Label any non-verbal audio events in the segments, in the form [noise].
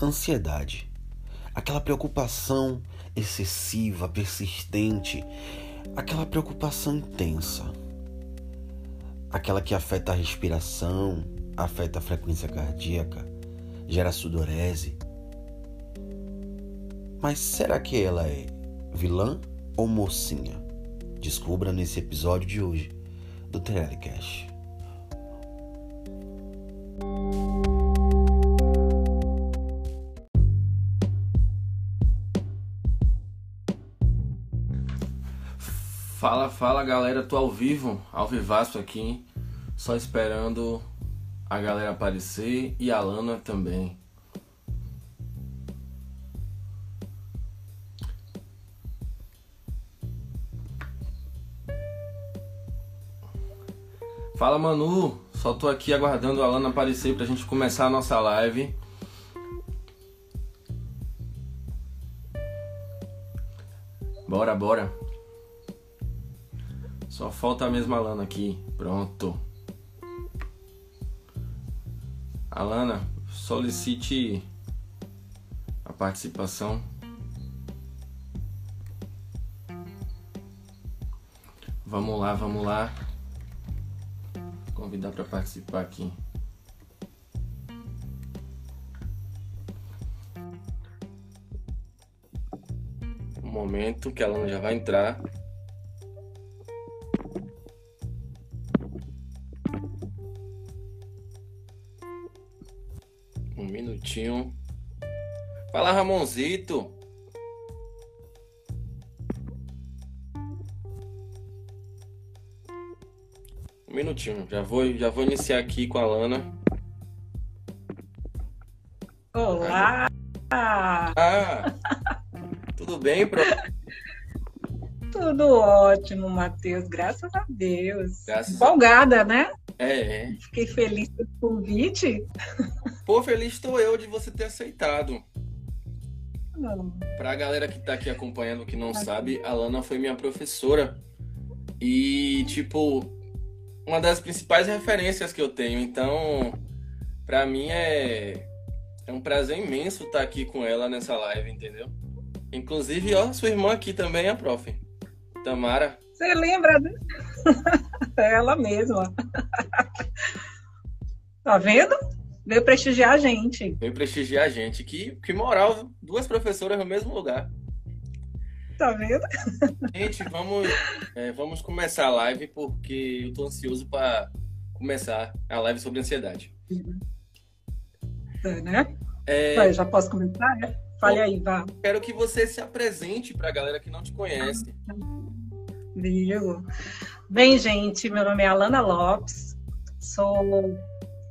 Ansiedade. Aquela preocupação excessiva, persistente, aquela preocupação intensa. Aquela que afeta a respiração, afeta a frequência cardíaca, gera sudorese. Mas será que ela é vilã ou mocinha? Descubra nesse episódio de hoje do Telecast. Fala, galera, tô ao vivo, ao vivaço aqui, só esperando a galera aparecer e a Lana também. Fala Manu, só tô aqui aguardando a Lana aparecer pra gente começar a nossa live. Bora, bora. Só falta a mesma Lana aqui. Pronto. Alana, solicite a participação. Vamos lá, vamos lá. Convidar para participar aqui. Um momento que a Alana já vai entrar. Fala, Ramonzito. Um minutinho, já vou, já vou iniciar aqui com a Lana. Olá! Ah! Tudo bem, pro? [laughs] Tudo ótimo, Matheus, graças a Deus. Graças Empolgada, né? É, é. Fiquei feliz pelo convite. Pô, feliz estou eu de você ter aceitado. Hum, Pra galera que tá aqui acompanhando que não sabe, a Lana foi minha professora. E, tipo, uma das principais referências que eu tenho. Então, pra mim é, é um prazer imenso estar aqui com ela nessa live, entendeu? Inclusive, ó, sua irmã aqui também, a prof. Tamara. Você lembra? né? [laughs] É ela mesma. [laughs] Tá vendo? Veio prestigiar a gente. Veio prestigiar a gente. Que, que moral, duas professoras no mesmo lugar. Tá vendo? Gente, vamos, é, vamos começar a live porque eu tô ansioso para começar a live sobre ansiedade. É, né? É, já posso começar? né? Fale aí, vá. quero que você se apresente para a galera que não te conhece. Viu? Bem, gente, meu nome é Alana Lopes, sou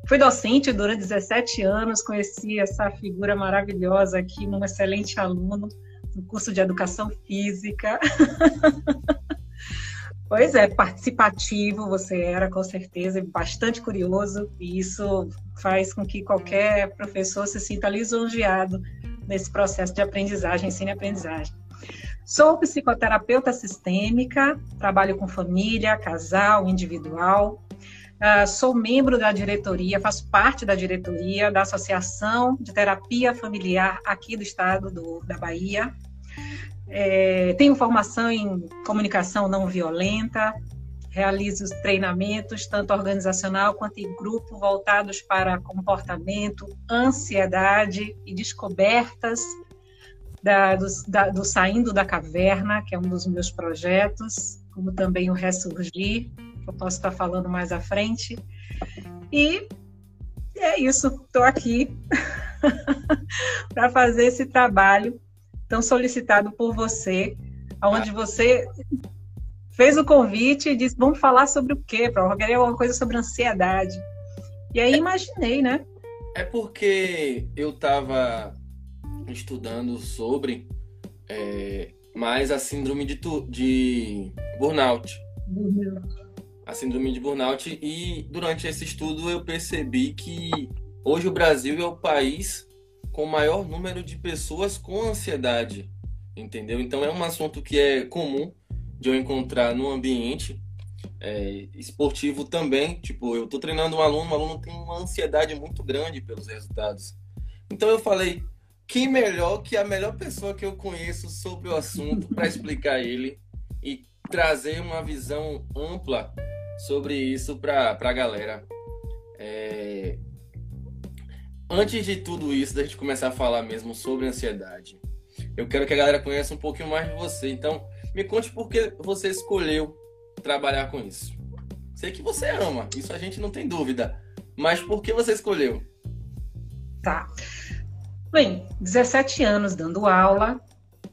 fui docente durante 17 anos, conheci essa figura maravilhosa aqui, um excelente aluno no curso de Educação Física. [laughs] Pois é, participativo você era, com certeza, bastante curioso, e isso faz com que qualquer professor se sinta lisonjeado nesse processo de aprendizagem, ensino-aprendizagem. Sou psicoterapeuta sistêmica, trabalho com família, casal, individual. Uh, sou membro da diretoria, faço parte da diretoria da Associação de Terapia Familiar aqui do estado do, da Bahia. É, tenho formação em comunicação não violenta, realizo treinamentos, tanto organizacional quanto em grupo, voltados para comportamento, ansiedade e descobertas da, do, da, do Saindo da Caverna, que é um dos meus projetos, como também o Ressurgir, que eu posso estar falando mais à frente. E é isso, estou aqui [laughs] para fazer esse trabalho tão solicitado por você, onde você fez o convite e disse, vamos falar sobre o quê? Para eu queria alguma coisa sobre ansiedade. E aí imaginei, né? É porque eu estava estudando sobre é, mais a síndrome de, de burnout. A síndrome de burnout. E durante esse estudo eu percebi que hoje o Brasil é o país com maior número de pessoas com ansiedade. Entendeu? Então é um assunto que é comum de eu encontrar no ambiente é, esportivo também. Tipo, eu tô treinando um aluno, o aluno tem uma ansiedade muito grande pelos resultados. Então eu falei, quem melhor que a melhor pessoa que eu conheço sobre o assunto para explicar ele e trazer uma visão ampla sobre isso para a galera. É... Antes de tudo isso, da gente começar a falar mesmo sobre ansiedade, eu quero que a galera conheça um pouquinho mais de você. Então, me conte por que você escolheu trabalhar com isso. Sei que você ama, isso a gente não tem dúvida. Mas por que você escolheu? Tá. Bem, 17 anos dando aula,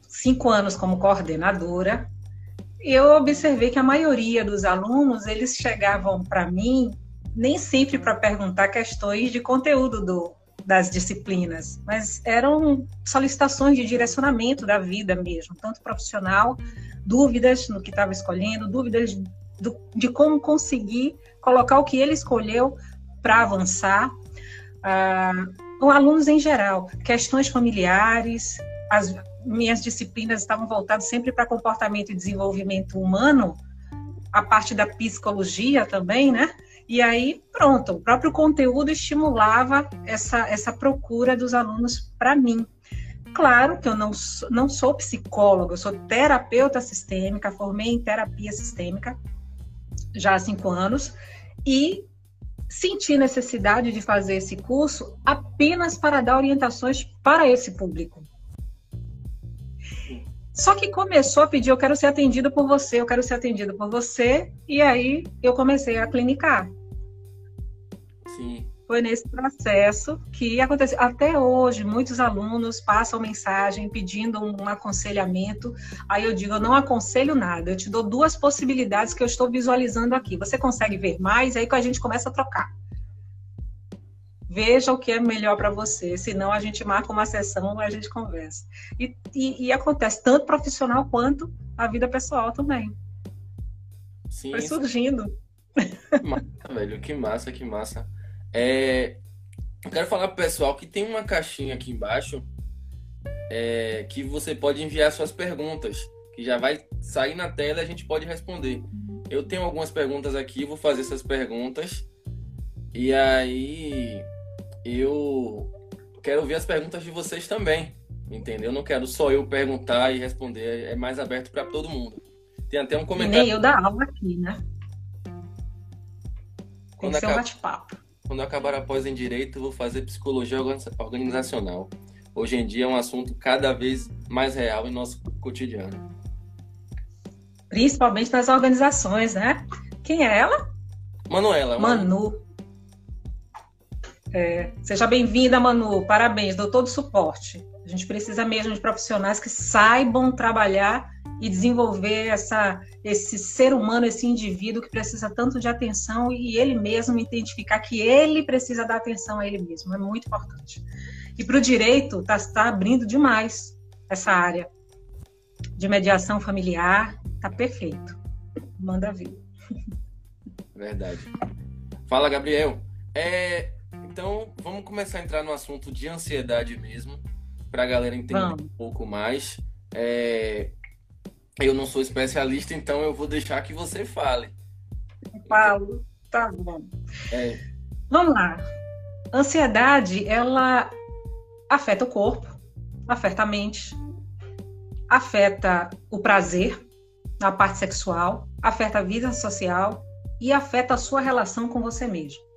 5 anos como coordenadora, eu observei que a maioria dos alunos, eles chegavam para mim nem sempre para perguntar questões de conteúdo do, das disciplinas, mas eram solicitações de direcionamento da vida mesmo, tanto profissional, dúvidas no que estava escolhendo, dúvidas do, de como conseguir colocar o que ele escolheu para avançar. Ah, alunos em geral, questões familiares, as minhas disciplinas estavam voltadas sempre para comportamento e desenvolvimento humano, a parte da psicologia também, né? E aí, pronto, o próprio conteúdo estimulava essa, essa procura dos alunos para mim. Claro que eu não, não sou psicóloga, eu sou terapeuta sistêmica, formei em terapia sistêmica já há cinco anos, e senti necessidade de fazer esse curso apenas para dar orientações para esse público. Só que começou a pedir, eu quero ser atendido por você, eu quero ser atendido por você, e aí eu comecei a clinicar. Sim. Foi nesse processo que aconteceu. Até hoje, muitos alunos passam mensagem pedindo um aconselhamento. Aí eu digo, eu não aconselho nada, eu te dou duas possibilidades que eu estou visualizando aqui. Você consegue ver mais? Aí que a gente começa a trocar. Veja o que é melhor para você, senão a gente marca uma sessão e a gente conversa. E, e, e, acontece tanto profissional quanto a vida pessoal também. Sim, Foi surgindo. Massa, velho, que massa, que massa. É, eu quero falar pro pessoal que tem uma caixinha aqui embaixo é, que você pode enviar suas perguntas, que já vai sair na tela e a gente pode responder. Eu tenho algumas perguntas aqui, vou fazer essas perguntas. E aí eu quero ouvir as perguntas de vocês também, entendeu? Eu não quero só eu perguntar e responder, é mais aberto para todo mundo. Tem até um comentário. nem eu dar aula aqui, né? Tem que ser um bate-papo. Quando acabar a pós em Direito, vou fazer Psicologia Organizacional. Hoje em dia é um assunto cada vez mais real em nosso cotidiano. Principalmente nas organizações, né? Quem é ela? Manuela. Manu. É, seja bem-vinda, Manu. Parabéns, dou todo o suporte. A gente precisa mesmo de profissionais que saibam trabalhar e desenvolver essa, esse ser humano, esse indivíduo que precisa tanto de atenção e ele mesmo identificar que ele precisa dar atenção a ele mesmo. É muito importante. E para o direito, está tá abrindo demais essa área de mediação familiar. Está perfeito. Manda vir. Verdade. Fala, Gabriel. É, então, vamos começar a entrar no assunto de ansiedade mesmo, para a galera entender vamos. um pouco mais. É, eu não sou especialista, então eu vou deixar que você fale. Falo, tá bom. É. Vamos lá. Ansiedade, ela afeta o corpo, afeta a mente, afeta o prazer na parte sexual, afeta a vida social e afeta a sua relação com você mesmo.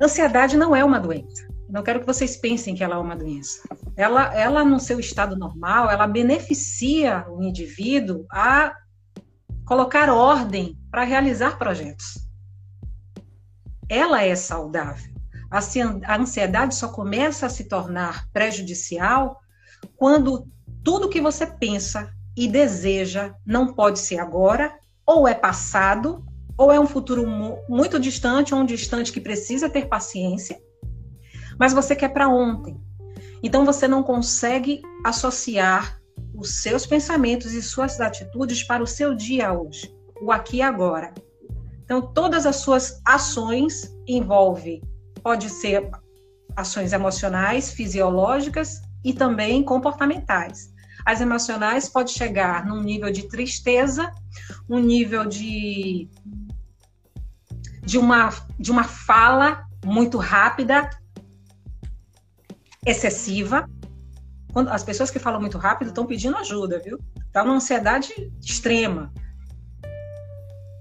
Ansiedade não é uma doença. Não quero que vocês pensem que ela é uma doença. Ela, ela no seu estado normal, ela beneficia o indivíduo a colocar ordem para realizar projetos. Ela é saudável. A ansiedade só começa a se tornar prejudicial quando tudo que você pensa e deseja não pode ser agora, ou é passado, ou é um futuro muito distante, ou um distante que precisa ter paciência, mas você quer para ontem. Então você não consegue associar os seus pensamentos e suas atitudes para o seu dia hoje, o aqui e agora. Então todas as suas ações envolvem, pode ser ações emocionais, fisiológicas e também comportamentais. As emocionais pode chegar num nível de tristeza, um nível de de uma de uma fala muito rápida excessiva. Quando, as pessoas que falam muito rápido estão pedindo ajuda, viu? Tá uma ansiedade extrema.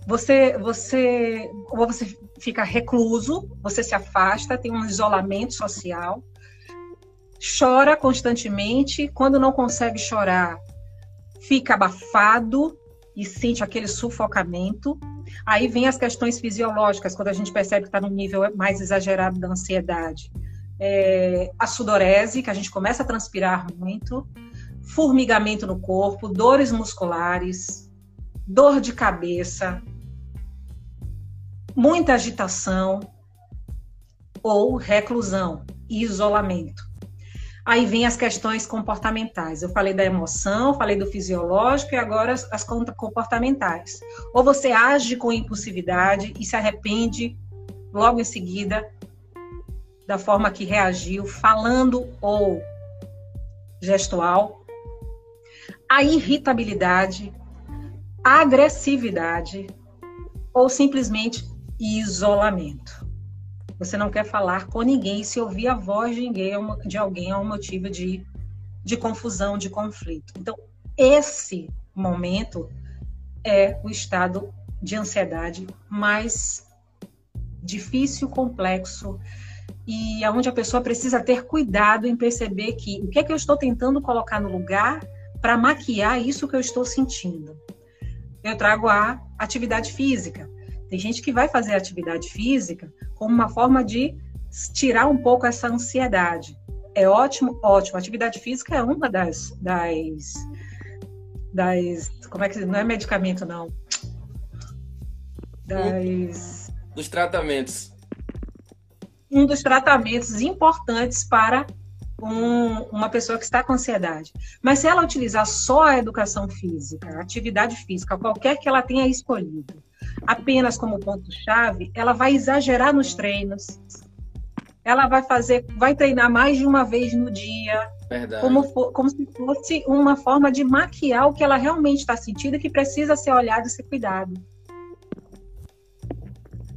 Você, você, ou você fica recluso, você se afasta, tem um isolamento social, chora constantemente, quando não consegue chorar, fica abafado e sente aquele sufocamento. Aí vem as questões fisiológicas, quando a gente percebe que está no nível mais exagerado da ansiedade. É, a sudorese, que a gente começa a transpirar muito, formigamento no corpo, dores musculares, dor de cabeça, muita agitação ou reclusão, isolamento. Aí vem as questões comportamentais. Eu falei da emoção, falei do fisiológico e agora as, comportamentais. Ou você age com impulsividade e se arrepende logo em seguida da forma que reagiu, falando ou gestual. A irritabilidade, a agressividade ou simplesmente isolamento. Você não quer falar com ninguém, se ouvir a voz de, ninguém, de alguém é um motivo de, de confusão, de conflito. Então, esse momento é o estado de ansiedade mais difícil, complexo e aonde a pessoa precisa ter cuidado em perceber que o que é que eu estou tentando colocar no lugar para maquiar isso que eu estou sentindo. Eu trago a atividade física. Tem gente que vai fazer atividade física como uma forma de tirar um pouco essa ansiedade. É ótimo, ótimo. Atividade física é uma das, das, das como é que não é medicamento não, das dos tratamentos. Um dos tratamentos importantes para um, uma pessoa que está com ansiedade. Mas se ela utilizar só a educação física, a atividade física, qualquer que ela tenha escolhido, apenas como ponto-chave, ela vai exagerar nos treinos. Ela vai fazer, vai treinar mais de uma vez no dia. Como, como se fosse uma forma de maquiar o que ela realmente está sentindo e que precisa ser olhado e ser cuidado.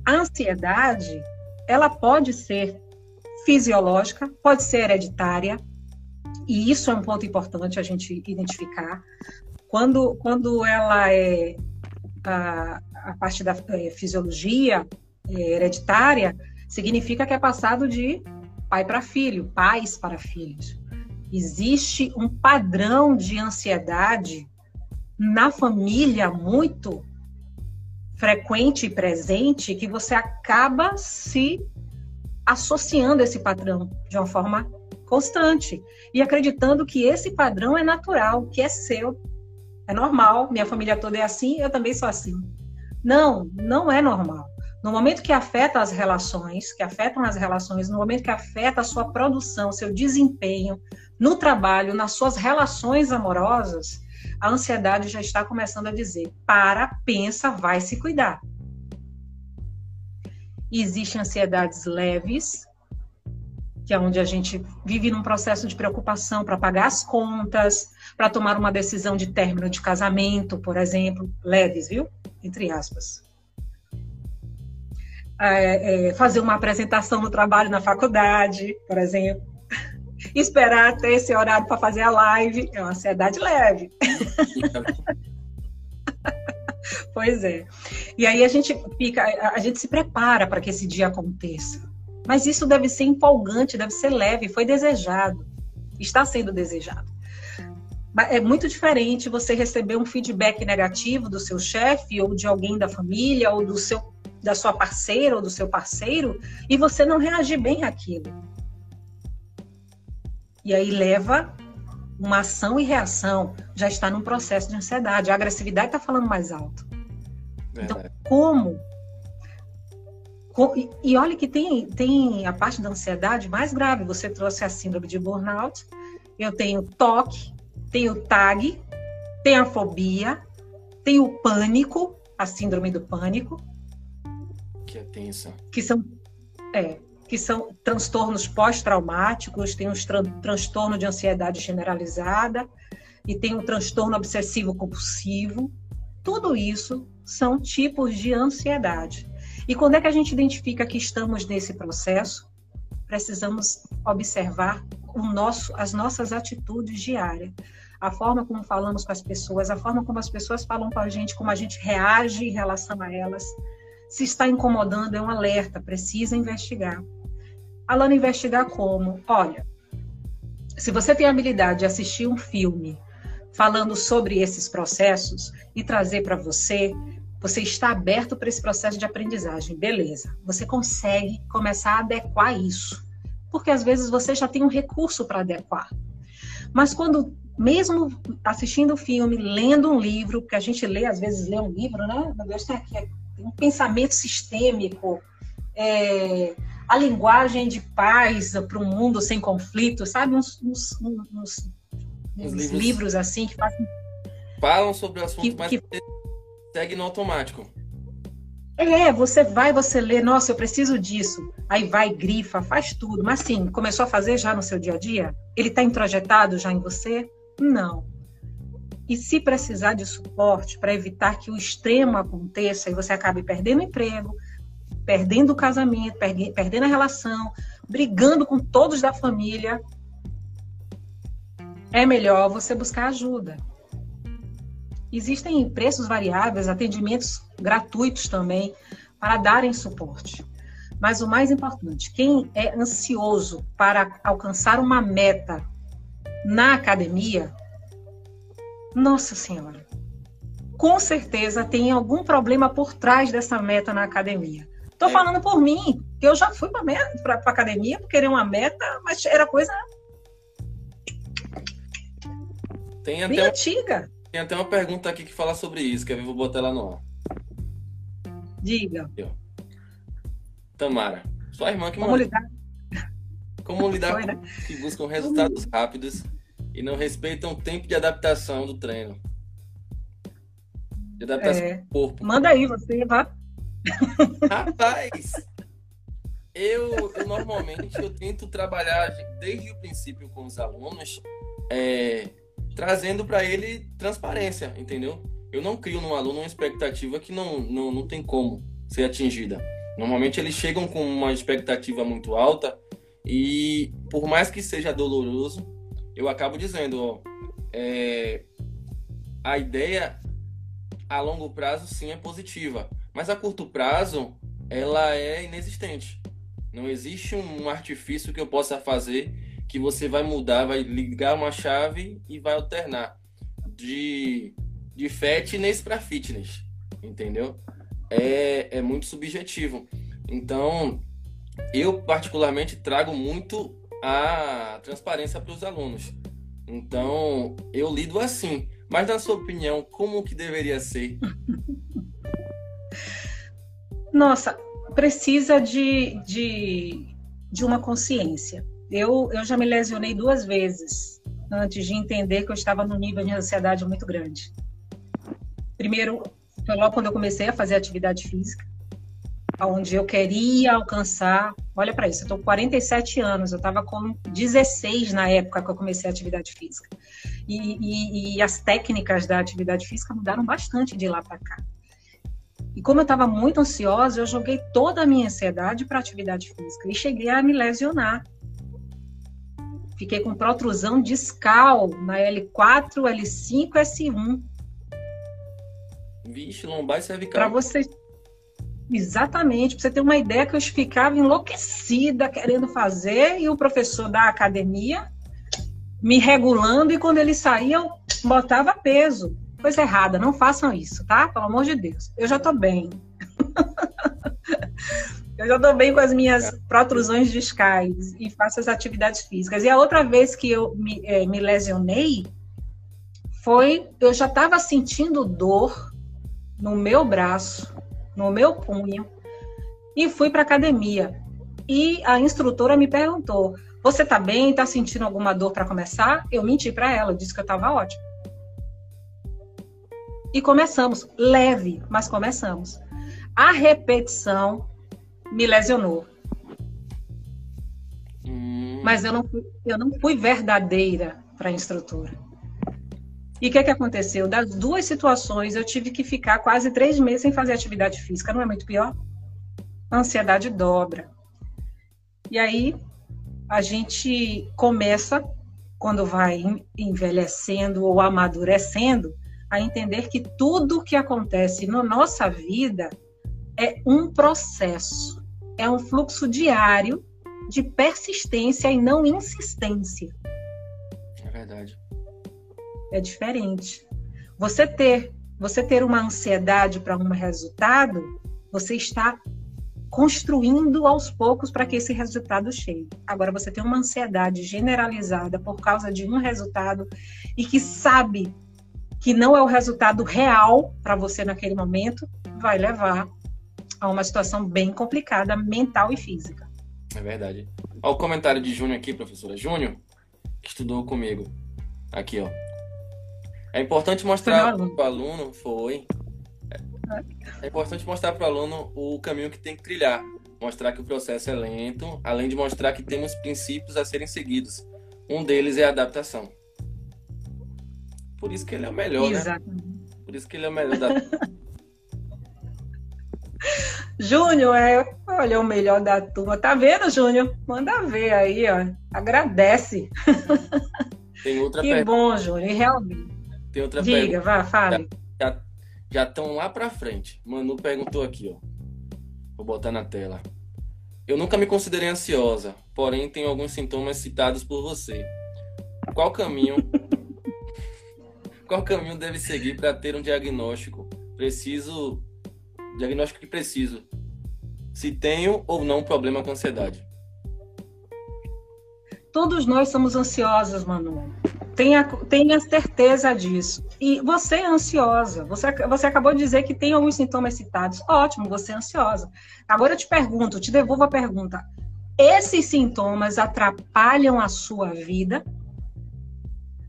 A ansiedade, ela pode ser fisiológica, pode ser hereditária, e isso é um ponto importante a gente identificar. Quando, quando ela é a, a parte da é, fisiologia é, hereditária, significa que é passado de pai para filho, pais para filhos. Existe um padrão de ansiedade na família muito frequente e presente que você acaba se associando esse padrão de uma forma constante e acreditando que esse padrão é natural, que é seu, é normal, minha família toda é assim, eu também sou assim. Não, não é normal. No momento que afeta as relações, que afetam as relações, no momento que afeta a sua produção, seu desempenho no trabalho, nas suas relações amorosas, a ansiedade já está começando a dizer: para, pensa, vai se cuidar. Existem ansiedades leves, que é onde a gente vive num processo de preocupação para pagar as contas, para tomar uma decisão de término de casamento, por exemplo, leves, viu? Entre aspas. É, é, fazer uma apresentação no trabalho na faculdade, por exemplo. [laughs] Esperar até esse horário para fazer a live é uma ansiedade leve. [laughs] pois é. E aí a gente fica, a gente se prepara para que esse dia aconteça. Mas isso deve ser empolgante, deve ser leve, foi desejado, está sendo desejado. É muito diferente você receber um feedback negativo do seu chefe ou de alguém da família ou do seu da sua parceira ou do seu parceiro e você não reagir bem àquilo. E aí leva uma ação e reação, já está num processo de ansiedade. A agressividade está falando mais alto. Então, como? E, e olha que tem, tem a parte da ansiedade mais grave. Você trouxe a síndrome de burnout, eu tenho toque, tem o TAG, tem a fobia, tem o pânico, a síndrome do pânico. Que é tensa. Que são, é, que são transtornos pós-traumáticos, tem os tran transtorno de ansiedade generalizada e tem o transtorno obsessivo compulsivo. Tudo isso são tipos de ansiedade. E quando é que a gente identifica que estamos nesse processo? Precisamos observar o nosso, as nossas atitudes diárias. A forma como falamos com as pessoas, a forma como as pessoas falam com a gente, como a gente reage em relação a elas. Se está incomodando, é um alerta, precisa investigar. Alana, investigar como? Olha, se você tem a habilidade de assistir um filme falando sobre esses processos e trazer para você, você está aberto para esse processo de aprendizagem, beleza. Você consegue começar a adequar isso. Porque às vezes você já tem um recurso para adequar. Mas quando, mesmo assistindo o filme, lendo um livro, que a gente lê, às vezes lê um livro, né? Meu Deus, tem aqui um pensamento sistêmico, é, a linguagem de paz para um mundo sem conflito, sabe? Uns, uns, uns, uns livros, livros, assim que fazem. Falam sobre o assunto, que, mas que... segue no automático. É, você vai, você lê, nossa, eu preciso disso. Aí vai, grifa, faz tudo. Mas sim, começou a fazer já no seu dia a dia? Ele está introjetado já em você? Não. E se precisar de suporte para evitar que o extremo aconteça e você acabe perdendo o emprego, perdendo o casamento, perdendo a relação, brigando com todos da família, é melhor você buscar ajuda. Existem preços variáveis, atendimentos gratuitos também para darem suporte. Mas o mais importante, quem é ansioso para alcançar uma meta na academia, nossa senhora, com certeza tem algum problema por trás dessa meta na academia. Estou é. falando por mim, que eu já fui para a academia por querer uma meta, mas era coisa tem até bem antiga. Tem até uma pergunta aqui que fala sobre isso, que eu vou botar ela no ar. Diga. Tamara, sua irmã que Como lidar? Como lidar com que buscam resultados rápidos e não respeitam o tempo de adaptação do treino? De adaptação é. do corpo. Manda aí, você vá. Rapaz, eu, eu, normalmente eu tento trabalhar desde o princípio com os alunos, é, trazendo para ele transparência, entendeu? Eu não crio no aluno uma expectativa que não, não, não tem como ser atingida. Normalmente eles chegam com uma expectativa muito alta e por mais que seja doloroso, eu acabo dizendo, ó, é, a ideia a longo prazo sim é positiva, mas a curto prazo ela é inexistente. Não existe um artifício que eu possa fazer que você vai mudar, vai ligar uma chave e vai alternar de de fatness para fitness, entendeu? É, é muito subjetivo. Então, eu particularmente trago muito a transparência para os alunos. Então, eu lido assim. Mas na sua opinião, como que deveria ser? Nossa, precisa de, de, de uma consciência. Eu, eu já me lesionei duas vezes antes de entender que eu estava num nível de ansiedade muito grande. Primeiro, foi logo quando eu comecei a fazer atividade física, onde eu queria alcançar. Olha para isso, eu estou com 47 anos, eu estava com 16 na época que eu comecei a atividade física. E, e, e as técnicas da atividade física mudaram bastante de lá para cá. E como eu estava muito ansiosa, eu joguei toda a minha ansiedade para atividade física e cheguei a me lesionar. Fiquei com protrusão discal na L4, L5, S1 Vixe, lombar e cervical. Para você. Exatamente, para você ter uma ideia que eu ficava enlouquecida querendo fazer e o professor da academia me regulando e quando ele saía eu botava peso. Coisa errada, não façam isso, tá? Pelo amor de Deus. Eu já tô bem. [laughs] eu já tô bem com as minhas protrusões discais e faço as atividades físicas. E a outra vez que eu me, é, me lesionei foi, eu já estava sentindo dor no meu braço, no meu punho, e fui para academia. E a instrutora me perguntou: Você está bem? Está sentindo alguma dor para começar? Eu menti para ela, disse que eu estava ótimo. E começamos, leve, mas começamos. A repetição me lesionou. Hum. Mas eu não, fui, eu não fui verdadeira para a instrutora. E o que, que aconteceu? Das duas situações, eu tive que ficar quase três meses sem fazer atividade física. Não é muito pior? A ansiedade dobra. E aí, a gente começa, quando vai envelhecendo ou amadurecendo, a entender que tudo que acontece na nossa vida é um processo, é um fluxo diário de persistência e não insistência. É verdade. É diferente. Você ter, você ter uma ansiedade para um resultado, você está construindo aos poucos para que esse resultado chegue. Agora você tem uma ansiedade generalizada por causa de um resultado e que sabe que não é o resultado real para você naquele momento, vai levar a uma situação bem complicada mental e física. É verdade. Olha o comentário de Júnior aqui, professora. Júnior, que estudou comigo. Aqui, ó. É importante mostrar para o aluno, foi. É importante mostrar para o aluno o caminho que tem que trilhar. Mostrar que o processo é lento, além de mostrar que temos princípios a serem seguidos. Um deles é a adaptação. Por isso que ele é o melhor, né? Exatamente. né? Por isso que ele é o melhor da. [laughs] Júnior é, olha, o melhor da turma. Tá vendo, Júnior? Manda ver aí, ó. Agradece. [laughs] Tem outra que pergunta. bom, Júnior, realmente. Tem outra Diga, pergunta. vá, fale. Já estão lá pra frente. Manu perguntou aqui, ó. Vou botar na tela. Eu nunca me considerei ansiosa, porém tenho alguns sintomas citados por você. Qual caminho [laughs] qual caminho deve seguir para ter um diagnóstico preciso, diagnóstico que preciso, se tenho ou não problema com ansiedade? Todos nós somos ansiosos, Manu. Tenha, tenha certeza disso. E você é ansiosa. Você, você acabou de dizer que tem alguns sintomas citados. Ótimo, você é ansiosa. Agora eu te pergunto, te devolvo a pergunta. Esses sintomas atrapalham a sua vida?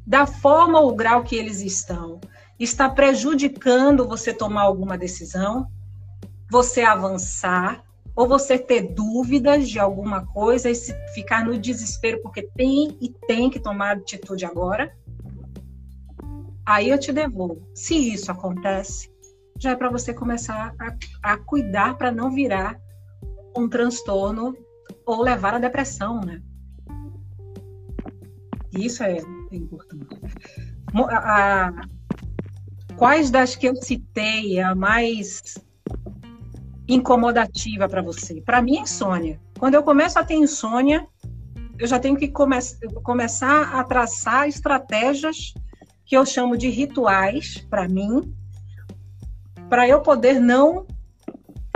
da forma ou grau que eles estão, está prejudicando você tomar alguma decisão, você avançar, ou você ter dúvidas de alguma coisa e ficar no desespero porque tem e tem que tomar atitude agora? Aí eu te devolvo. Se isso acontece, já é para você começar a, a cuidar para não virar um transtorno ou levar a depressão, né? Isso é importante. A, a, quais das que eu citei a mais incomodativa para você? Para mim, é insônia. Quando eu começo a ter insônia, eu já tenho que come começar a traçar estratégias que eu chamo de rituais para mim, para eu poder não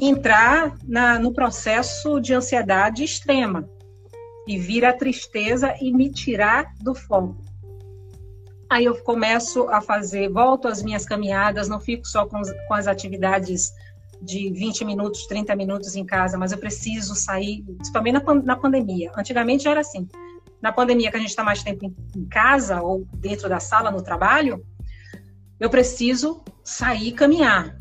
entrar na, no processo de ansiedade extrema e vir a tristeza e me tirar do foco. Aí eu começo a fazer, volto às minhas caminhadas, não fico só com, com as atividades de 20 minutos, 30 minutos em casa, mas eu preciso sair, também na, na pandemia. Antigamente era assim. Na pandemia, que a gente está mais tempo em, em casa ou dentro da sala, no trabalho, eu preciso sair e caminhar.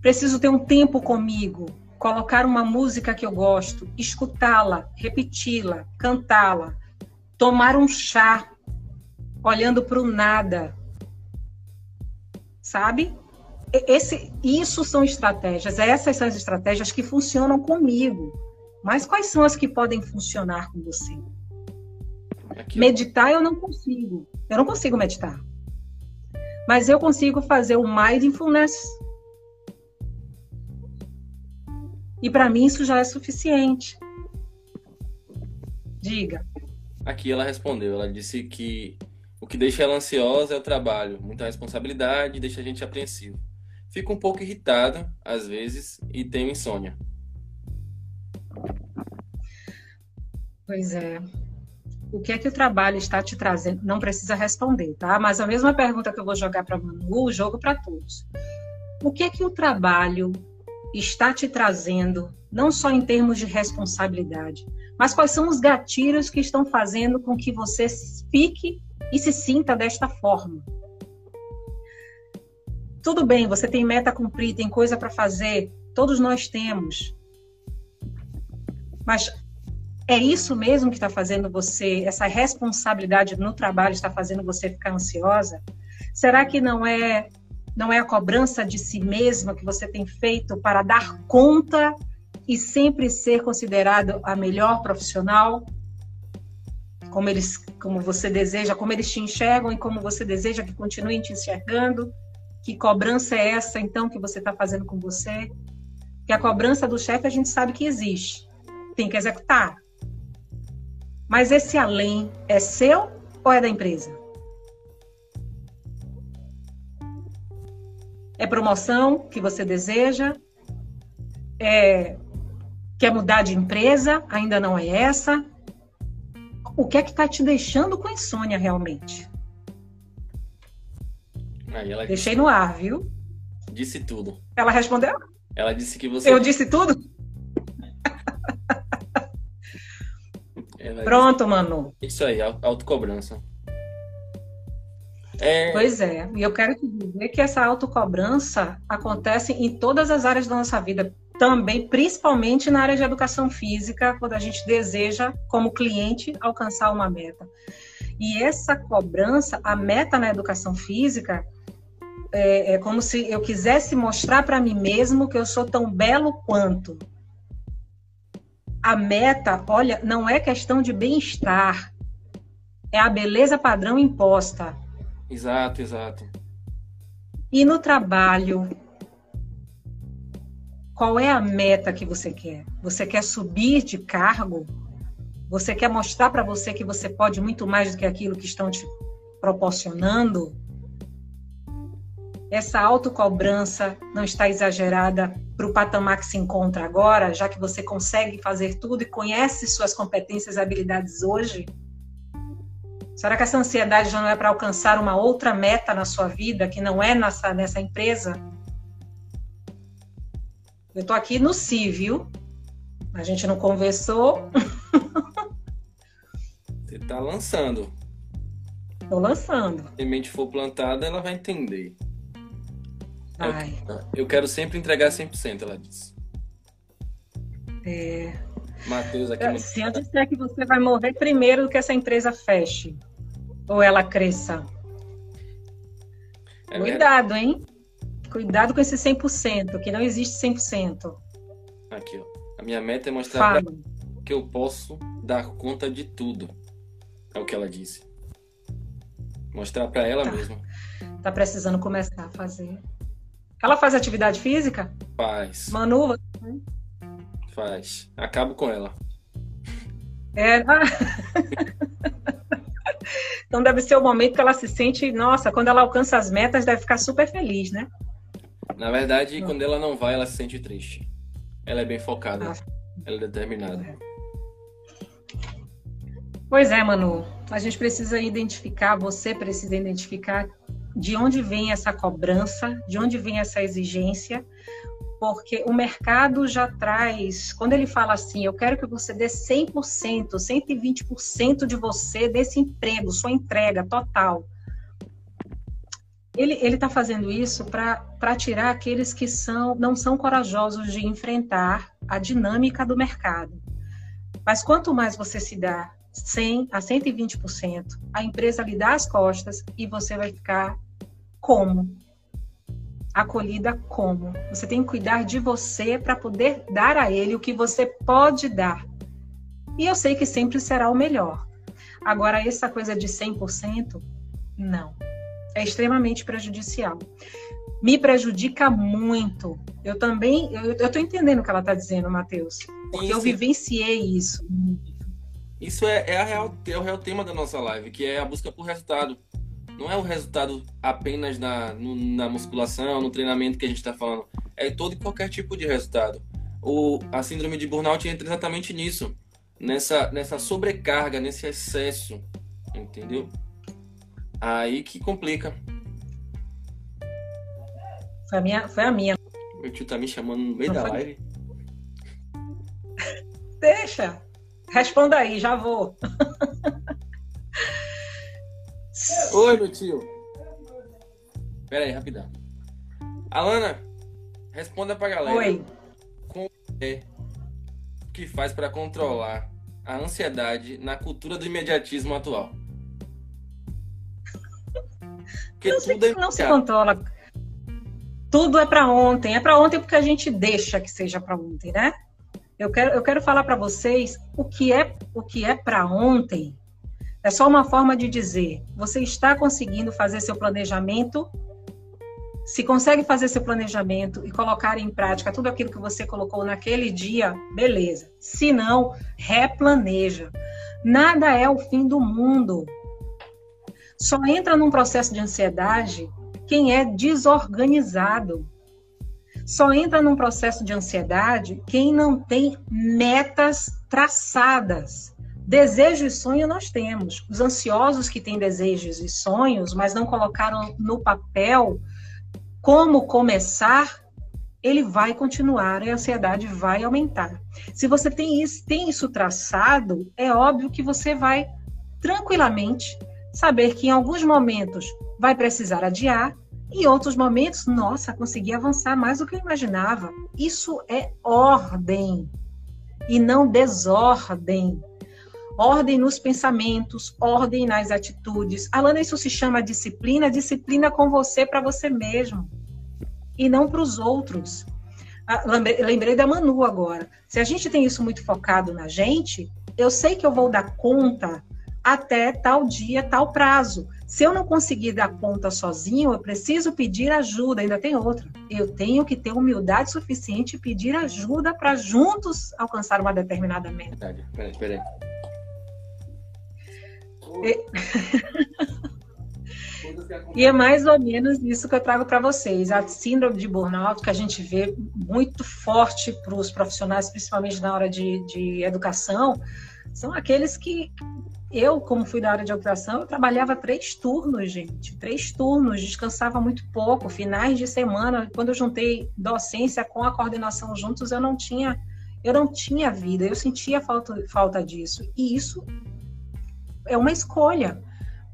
Preciso ter um tempo comigo, colocar uma música que eu gosto, escutá-la, repeti-la, cantá-la, tomar um chá olhando para o nada. Sabe? Esse, isso são estratégias, essas são as estratégias que funcionam comigo. Mas quais são as que podem funcionar com você? Aqui. Meditar eu não consigo. Eu não consigo meditar. Mas eu consigo fazer o mindfulness. E para mim isso já é suficiente. Diga. Aqui ela respondeu, ela disse que o que deixa ela ansiosa é o trabalho, muita responsabilidade, deixa a gente apreensivo. Fica um pouco irritada, às vezes, e tem insônia. Pois é. O que é que o trabalho está te trazendo? Não precisa responder, tá? Mas a mesma pergunta que eu vou jogar para Manu, o jogo para todos. O que é que o trabalho está te trazendo, não só em termos de responsabilidade, mas quais são os gatilhos que estão fazendo com que você fique e se sinta desta forma. Tudo bem, você tem meta a cumprir, tem coisa para fazer, todos nós temos. Mas é isso mesmo que está fazendo você, essa responsabilidade no trabalho está fazendo você ficar ansiosa? Será que não é não é a cobrança de si mesma que você tem feito para dar conta e sempre ser considerado a melhor profissional? como eles, como você deseja, como eles te enxergam e como você deseja que continuem te enxergando. Que cobrança é essa, então, que você está fazendo com você? Que a cobrança do chefe a gente sabe que existe, tem que executar. Mas esse além é seu ou é da empresa? É promoção que você deseja? É, quer mudar de empresa? Ainda não é essa? O que é que está te deixando com insônia realmente? Deixei no ar, viu? Disse tudo. Ela respondeu? Ela disse que você. Eu disse tudo? [laughs] Pronto, disse... Manu. Isso aí, autocobrança. É... Pois é, e eu quero te dizer que essa autocobrança acontece em todas as áreas da nossa vida, também, principalmente na área de educação física, quando a gente deseja, como cliente, alcançar uma meta. E essa cobrança, a meta na educação física, é, é como se eu quisesse mostrar para mim mesmo que eu sou tão belo quanto. A meta, olha, não é questão de bem-estar, é a beleza padrão imposta. Exato, exato. E no trabalho, qual é a meta que você quer? Você quer subir de cargo? Você quer mostrar para você que você pode muito mais do que aquilo que estão te proporcionando? Essa autocobrança não está exagerada para o patamar que se encontra agora, já que você consegue fazer tudo e conhece suas competências e habilidades hoje? Será que essa ansiedade já não é para alcançar uma outra meta na sua vida, que não é nessa, nessa empresa? Eu estou aqui no civil, a gente não conversou. [laughs] Você está lançando. Estou lançando. Se a semente for plantada, ela vai entender. Ai. Eu, quero sempre entregar 100%, ela disse. É. Matheus aqui. Se eu disser que você vai morrer primeiro do que essa empresa feche, ou ela cresça. É Cuidado, hein? Cuidado com esse 100%, que não existe 100%. Aqui, ó. A minha meta é mostrar que eu posso dar conta de tudo. É o que ela disse. Mostrar para ela tá. mesma. Tá precisando começar a fazer. Ela faz atividade física? Faz. Manu, você... Faz. Acabo com ela. É. [laughs] então deve ser o momento que ela se sente, nossa, quando ela alcança as metas, deve ficar super feliz, né? Na verdade, hum. quando ela não vai, ela se sente triste. Ela é bem focada. Ah. Ela é determinada. Pois é, Manu. A gente precisa identificar, você precisa identificar de onde vem essa cobrança, de onde vem essa exigência, porque o mercado já traz, quando ele fala assim, eu quero que você dê 100%, 120% de você desse emprego, sua entrega total ele está fazendo isso para tirar aqueles que são, não são corajosos de enfrentar a dinâmica do mercado. Mas quanto mais você se dá 100 a 120%, a empresa lhe dá as costas e você vai ficar como? Acolhida como? Você tem que cuidar de você para poder dar a ele o que você pode dar. E eu sei que sempre será o melhor. Agora, essa coisa de 100%, não é extremamente prejudicial. Me prejudica muito. Eu também, eu estou entendendo o que ela está dizendo, Matheus, porque isso. eu vivenciei isso. Isso é, é, real, é o real tema da nossa live, que é a busca por resultado. Não é o resultado apenas na, no, na musculação, no treinamento que a gente está falando. É todo e qualquer tipo de resultado. O, a síndrome de burnout entra exatamente nisso. Nessa, nessa sobrecarga, nesse excesso. Entendeu? Aí que complica. Foi a minha. Foi a minha. Meu tio tá me chamando no meio Não da foi... live. [laughs] Deixa. Responda aí, já vou. [laughs] Oi, meu tio. Pera aí, rapidão. Alana, responda pra galera. Oi. Como é que faz para controlar a ansiedade na cultura do imediatismo atual? Porque não, tudo se, é não se controla. Tudo é para ontem. É para ontem porque a gente deixa que seja para ontem, né? Eu quero, eu quero falar para vocês o que é o que é para ontem. É só uma forma de dizer: você está conseguindo fazer seu planejamento? Se consegue fazer seu planejamento e colocar em prática tudo aquilo que você colocou naquele dia, beleza. Se não, replaneja. Nada é o fim do mundo. Só entra num processo de ansiedade quem é desorganizado. Só entra num processo de ansiedade quem não tem metas traçadas. Desejo e sonho nós temos. Os ansiosos que têm desejos e sonhos, mas não colocaram no papel como começar, ele vai continuar e a ansiedade vai aumentar. Se você tem isso, tem isso traçado, é óbvio que você vai tranquilamente saber que em alguns momentos vai precisar adiar em outros momentos, nossa, consegui avançar mais do que eu imaginava. Isso é ordem e não desordem. Ordem nos pensamentos, ordem nas atitudes. Alana, isso se chama disciplina, disciplina com você para você mesmo e não para os outros. Ah, lembrei da Manu agora. Se a gente tem isso muito focado na gente, eu sei que eu vou dar conta até tal dia, tal prazo. Se eu não conseguir dar conta sozinho, eu preciso pedir ajuda. Ainda tem outra. Eu tenho que ter humildade suficiente e pedir ajuda para juntos alcançar uma determinada meta. Peraí, peraí. E é mais ou menos isso que eu trago para vocês. A síndrome de burnout, que a gente vê muito forte para os profissionais, principalmente na hora de, de educação, são aqueles que eu, como fui da área de educação, eu trabalhava três turnos, gente. Três turnos, descansava muito pouco, finais de semana. Quando eu juntei docência com a coordenação juntos, eu não tinha, eu não tinha vida, eu sentia falta, falta disso. E isso é uma escolha.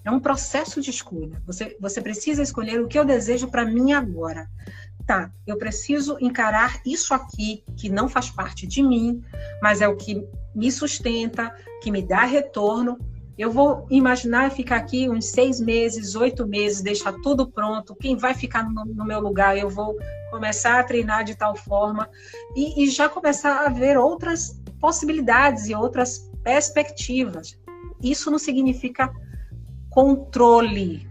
É um processo de escolha. Você, você precisa escolher o que eu desejo para mim agora. Tá, eu preciso encarar isso aqui que não faz parte de mim, mas é o que me sustenta, que me dá retorno. Eu vou imaginar ficar aqui uns seis meses, oito meses, deixar tudo pronto. Quem vai ficar no, no meu lugar? Eu vou começar a treinar de tal forma e, e já começar a ver outras possibilidades e outras perspectivas. Isso não significa controle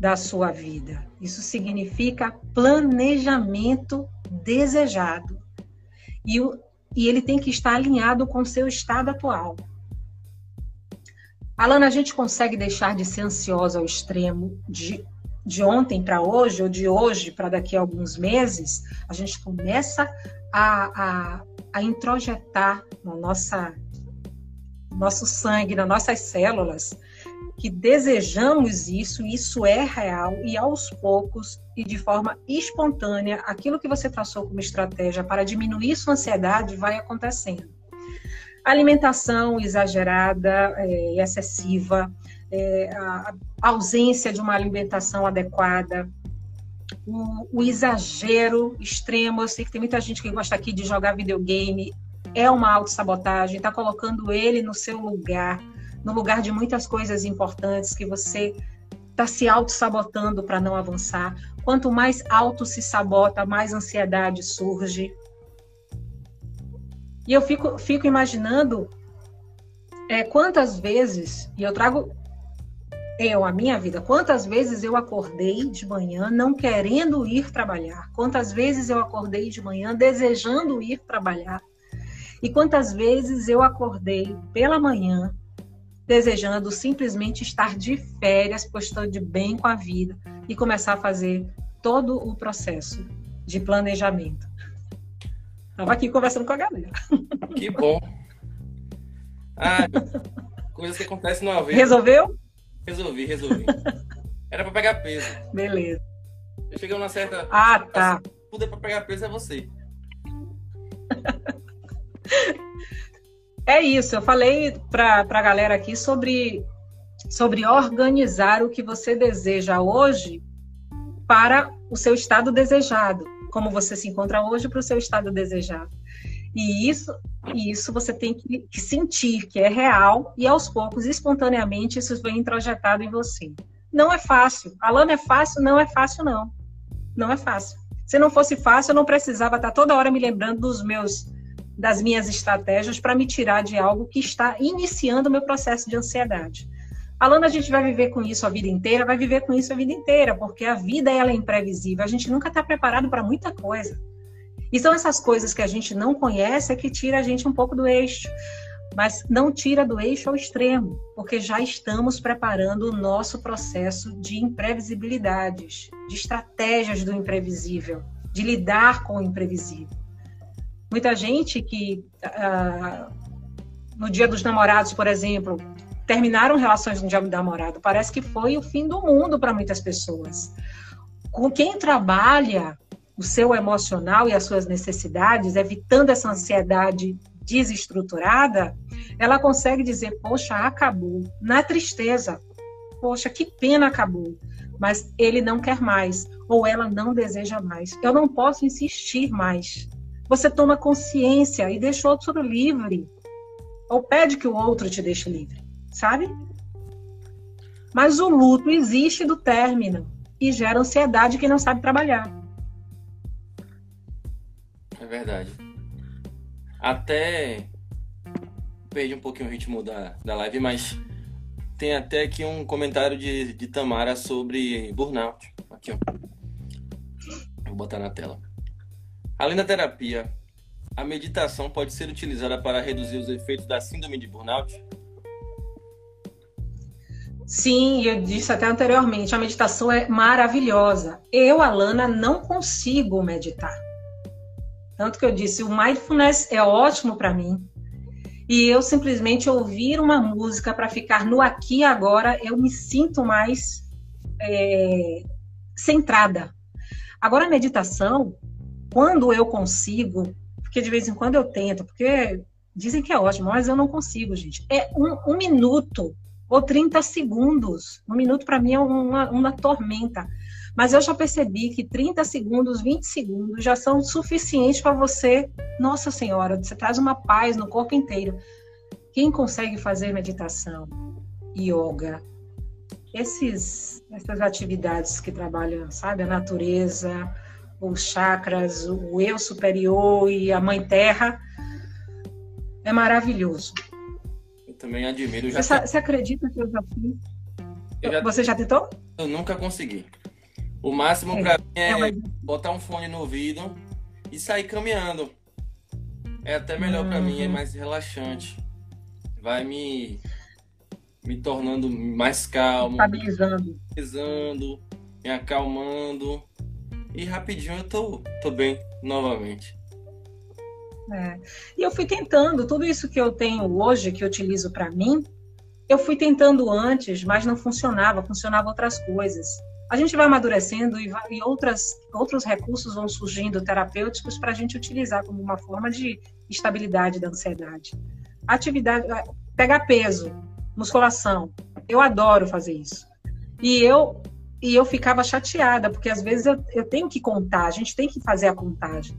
da sua vida. Isso significa planejamento desejado. E, o, e ele tem que estar alinhado com o seu estado atual. Alana, a gente consegue deixar de ser ansiosa ao extremo de, de ontem para hoje, ou de hoje para daqui a alguns meses? A gente começa a, a, a introjetar na nossa nosso sangue, nas nossas células, que desejamos isso, isso é real, e aos poucos e de forma espontânea, aquilo que você traçou como estratégia para diminuir sua ansiedade vai acontecendo. Alimentação exagerada é, excessiva, é, a ausência de uma alimentação adequada, o, o, exagero extremo. Eu sei que tem muita gente que gosta aqui de jogar videogame, é uma autossabotagem, está colocando ele no seu lugar no lugar de muitas coisas importantes que você está se auto-sabotando para não avançar. Quanto mais auto se sabota, mais ansiedade surge. E eu fico, fico imaginando é, quantas vezes, e eu trago eu, a minha vida, quantas vezes eu acordei de manhã não querendo ir trabalhar, quantas vezes eu acordei de manhã desejando ir trabalhar, e quantas vezes eu acordei pela manhã desejando simplesmente estar de férias, pois estou de bem com a vida e começar a fazer todo o processo de planejamento. Estava aqui conversando com a galera. [laughs] Que bom. Ah, coisas que acontecem no avesso. Resolveu? Resolvi, resolvi. Era para pegar peso. Beleza. Eu cheguei numa certa. Ah, tá. Tudo é para pegar peso é você. [laughs] É isso, eu falei para a galera aqui sobre, sobre organizar o que você deseja hoje para o seu estado desejado, como você se encontra hoje para o seu estado desejado. E isso, isso você tem que, que, sentir que é real e aos poucos, espontaneamente, isso vem introjetado em você. Não é fácil. Alana, é fácil? Não é fácil, não. Não é fácil. Se não fosse fácil, eu não precisava estar toda hora me lembrando dos meus das minhas estratégias para me tirar de algo que está iniciando o meu processo de ansiedade. Falando a gente vai viver com isso a vida inteira, vai viver com isso a vida inteira, porque a vida ela é imprevisível, a gente nunca está preparado para muita coisa. E são essas coisas que a gente não conhece que tira a gente um pouco do eixo. Mas não tira do eixo ao extremo, porque já estamos preparando o nosso processo de imprevisibilidades, de estratégias do imprevisível, de lidar com o imprevisível. Muita gente que, uh, no dia dos namorados, por exemplo, terminaram relações no dia do namorado, parece que foi o fim do mundo para muitas pessoas. Com quem trabalha o seu emocional e as suas necessidades, evitando essa ansiedade desestruturada, ela consegue dizer: Poxa, acabou. Na tristeza, poxa, que pena acabou. Mas ele não quer mais, ou ela não deseja mais. Eu não posso insistir mais. Você toma consciência e deixa o outro livre. Ou pede que o outro te deixe livre, sabe? Mas o luto existe do término e gera ansiedade que não sabe trabalhar. É verdade. Até perdi um pouquinho o ritmo da, da live, mas tem até aqui um comentário de, de Tamara sobre burnout. Aqui, ó. Vou botar na tela. Além da terapia, a meditação pode ser utilizada para reduzir os efeitos da síndrome de burnout? Sim, eu disse até anteriormente, a meditação é maravilhosa. Eu, Alana, não consigo meditar. Tanto que eu disse, o mindfulness é ótimo para mim. E eu simplesmente ouvir uma música para ficar no aqui e agora, eu me sinto mais é, centrada. Agora, a meditação, quando eu consigo, porque de vez em quando eu tento, porque dizem que é ótimo, mas eu não consigo, gente. É um, um minuto ou 30 segundos. Um minuto para mim é uma, uma tormenta. Mas eu já percebi que 30 segundos, 20 segundos já são suficientes para você, nossa senhora, você traz uma paz no corpo inteiro. Quem consegue fazer meditação, yoga, esses, essas atividades que trabalham, sabe, a natureza, os chakras, o eu superior e a mãe terra, é maravilhoso. Eu também admiro. Já você, você acredita que eu já fiz? Eu já... Você já tentou? Eu nunca consegui. O máximo é. para mim é, é mas... botar um fone no ouvido e sair caminhando. É até melhor uhum. para mim, é mais relaxante. Vai me me tornando mais calmo, estabilizando, estabilizando me acalmando. E rapidinho eu tô, tô bem novamente. É. E eu fui tentando, tudo isso que eu tenho hoje, que eu utilizo para mim, eu fui tentando antes, mas não funcionava, funcionava outras coisas a gente vai amadurecendo e, vai, e outras, outros recursos vão surgindo terapêuticos para a gente utilizar como uma forma de estabilidade da ansiedade. Atividade, pegar peso, musculação, eu adoro fazer isso. E eu e eu ficava chateada, porque às vezes eu, eu tenho que contar, a gente tem que fazer a contagem.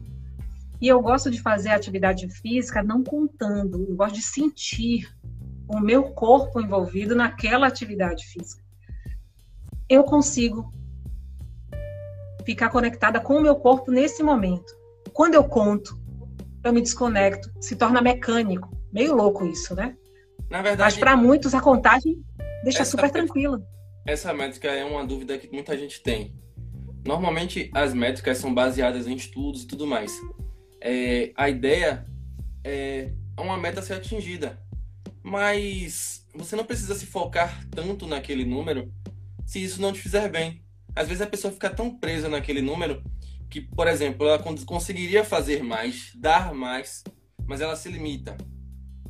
E eu gosto de fazer atividade física não contando, eu gosto de sentir o meu corpo envolvido naquela atividade física eu consigo ficar conectada com o meu corpo nesse momento. Quando eu conto, eu me desconecto, se torna mecânico. Meio louco isso, né? Na verdade, Mas para muitos a contagem deixa super tranquila. Essa métrica é uma dúvida que muita gente tem. Normalmente as métricas são baseadas em estudos e tudo mais. É, a ideia é uma meta ser atingida, mas você não precisa se focar tanto naquele número se isso não te fizer bem. Às vezes a pessoa fica tão presa naquele número que, por exemplo, ela conseguiria fazer mais, dar mais, mas ela se limita.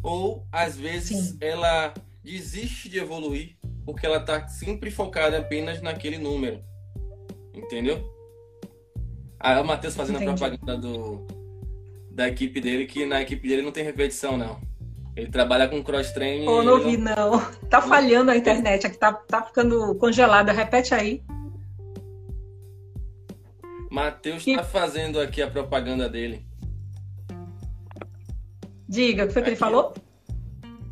Ou às vezes Sim. ela desiste de evoluir porque ela está sempre focada apenas naquele número. Entendeu? Ah, o Matheus fazendo Entendi. a propaganda do, da equipe dele, que na equipe dele não tem repetição, não. Ele trabalha com cross-training. Oh, não vi, não. Tá falhando a internet aqui, tá, tá ficando congelada. Repete aí. Matheus está fazendo aqui a propaganda dele. Diga, o que foi que ele falou?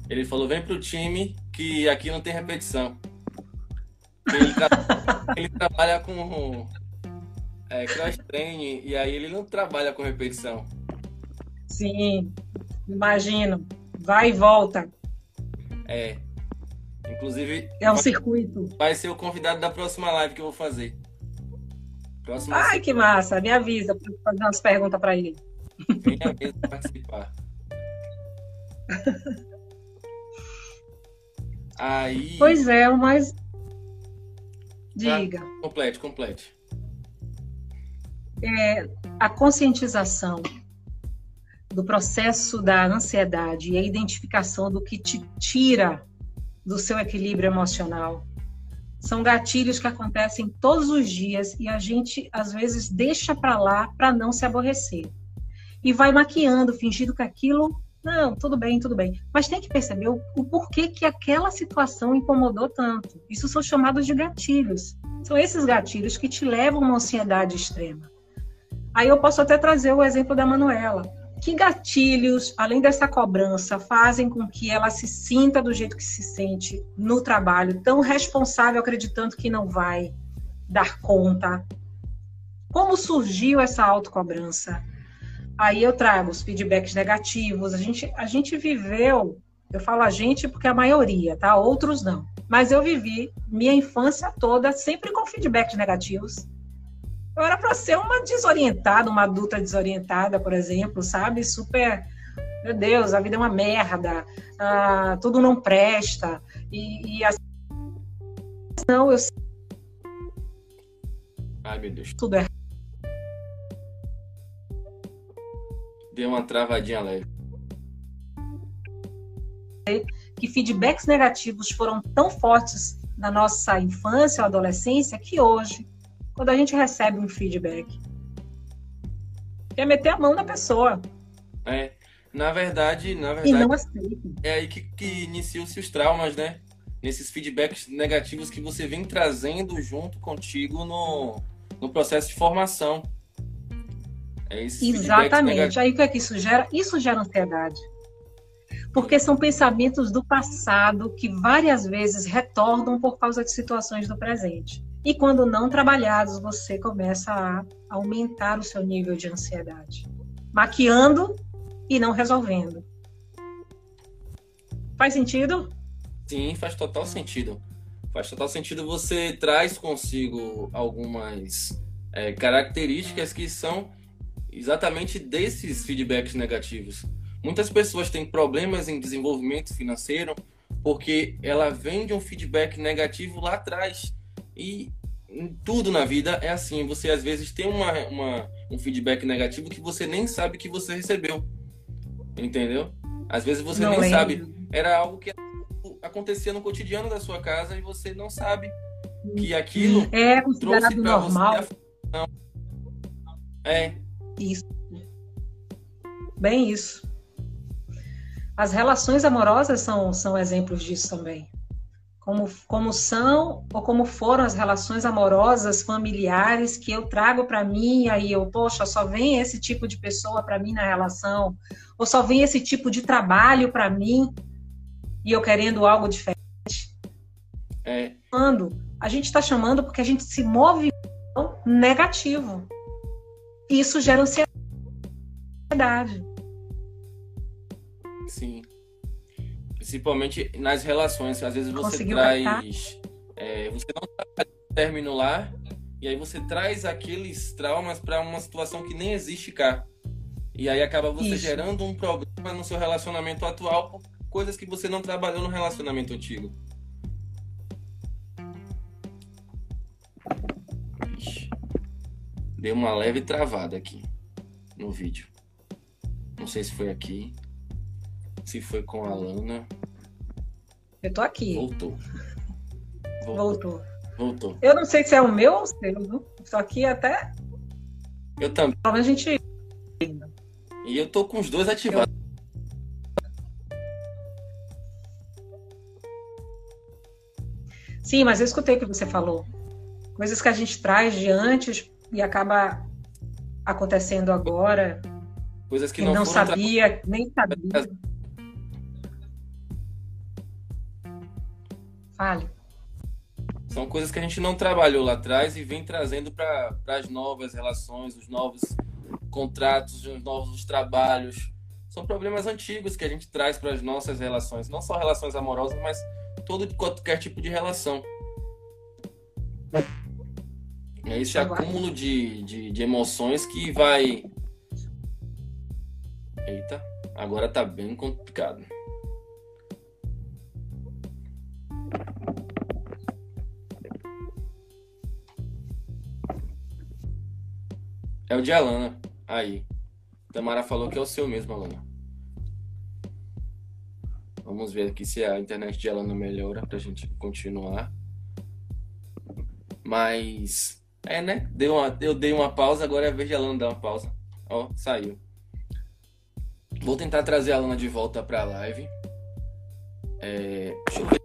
Ele falou: vem pro time que aqui não tem repetição. Ele, tra... [laughs] ele trabalha com é, cross-training e aí ele não trabalha com repetição. Sim, Imagino. Vai e volta. É. Inclusive. É um vai, circuito. Vai ser o convidado da próxima live que eu vou fazer. Próxima Ai, que massa. Me avisa para fazer umas perguntas para ele. Venha mesmo participar. [laughs] Aí. Pois é, mas. Diga. Ah, complete, complete. É, a conscientização do processo da ansiedade e a identificação do que te tira do seu equilíbrio emocional. São gatilhos que acontecem todos os dias e a gente às vezes deixa para lá para não se aborrecer. E vai maquiando, fingindo que aquilo, não, tudo bem, tudo bem. Mas tem que perceber o, o porquê que aquela situação incomodou tanto. Isso são chamados de gatilhos. São esses gatilhos que te levam a uma ansiedade extrema. Aí eu posso até trazer o exemplo da Manuela que gatilhos, além dessa cobrança, fazem com que ela se sinta do jeito que se sente no trabalho, tão responsável, acreditando que não vai dar conta? Como surgiu essa autocobrança? Aí eu trago os feedbacks negativos. A gente, a gente viveu, eu falo a gente porque a maioria, tá? Outros não. Mas eu vivi minha infância toda sempre com feedbacks negativos eu era para ser uma desorientada, uma adulta desorientada, por exemplo, sabe? Super. Meu Deus, a vida é uma merda, ah, tudo não presta. E, e assim. Não, eu. Ai, meu Deus. Tudo é. Deu uma travadinha leve. Que feedbacks negativos foram tão fortes na nossa infância ou adolescência que hoje quando a gente recebe um feedback. É meter a mão na pessoa. É. Na verdade, na verdade. E não aceita. É aí que, que iniciam-se os traumas, né? Nesses feedbacks negativos que você vem trazendo junto contigo no, no processo de formação. É Exatamente. Aí o que é que isso gera? Isso gera ansiedade. Porque são pensamentos do passado que várias vezes retornam por causa de situações do presente. E quando não trabalhados, você começa a aumentar o seu nível de ansiedade, maquiando e não resolvendo. Faz sentido? Sim, faz total sentido. Faz total sentido. Você traz consigo algumas é, características que são exatamente desses feedbacks negativos. Muitas pessoas têm problemas em desenvolvimento financeiro porque ela vem de um feedback negativo lá atrás e tudo na vida é assim. Você às vezes tem uma, uma, um feedback negativo que você nem sabe que você recebeu. Entendeu? Às vezes você não nem lembro. sabe. Era algo que acontecia no cotidiano da sua casa e você não sabe que aquilo é considerado normal. Você é. Isso. Bem isso. As relações amorosas são, são exemplos disso também como, como são ou como foram as relações amorosas, familiares que eu trago para mim, e aí eu, poxa, só vem esse tipo de pessoa para mim na relação, ou só vem esse tipo de trabalho para mim e eu querendo algo diferente. É. Quando a gente está chamando porque a gente se move negativo. Isso gera ansiedade. Sim principalmente nas relações. Às vezes você Conseguiu traz. É, você não tá término lá, e aí você traz aqueles traumas para uma situação que nem existe cá. E aí acaba você Isso. gerando um problema no seu relacionamento atual por coisas que você não trabalhou no relacionamento antigo. Deu uma leve travada aqui no vídeo. Não sei se foi aqui. Se foi com a Lana. Eu tô aqui. Voltou. Voltou. Voltou. Eu não sei se é o meu ou o seu? Estou aqui até. Eu também. a gente. E eu tô com os dois ativados. Eu... Sim, mas eu escutei o que você falou. Coisas que a gente traz de antes e acaba acontecendo agora. Coisas que não, não sabia, nem sabia. Fale. São coisas que a gente não trabalhou lá atrás e vem trazendo para as novas relações, os novos contratos, os novos trabalhos. são problemas antigos que a gente traz para as nossas relações, não só relações amorosas, mas todo qualquer tipo de relação. É esse acúmulo de, de, de emoções que vai. Eita, agora tá bem complicado. É o de Alana. Aí. Tamara falou que é o seu mesmo, Alana. Vamos ver aqui se a internet de Alana melhora pra gente continuar. Mas. É, né? Deu uma, eu dei uma pausa, agora é a vez de Alana dar uma pausa. Ó, saiu. Vou tentar trazer a Alana de volta pra live. É, deixa eu ver.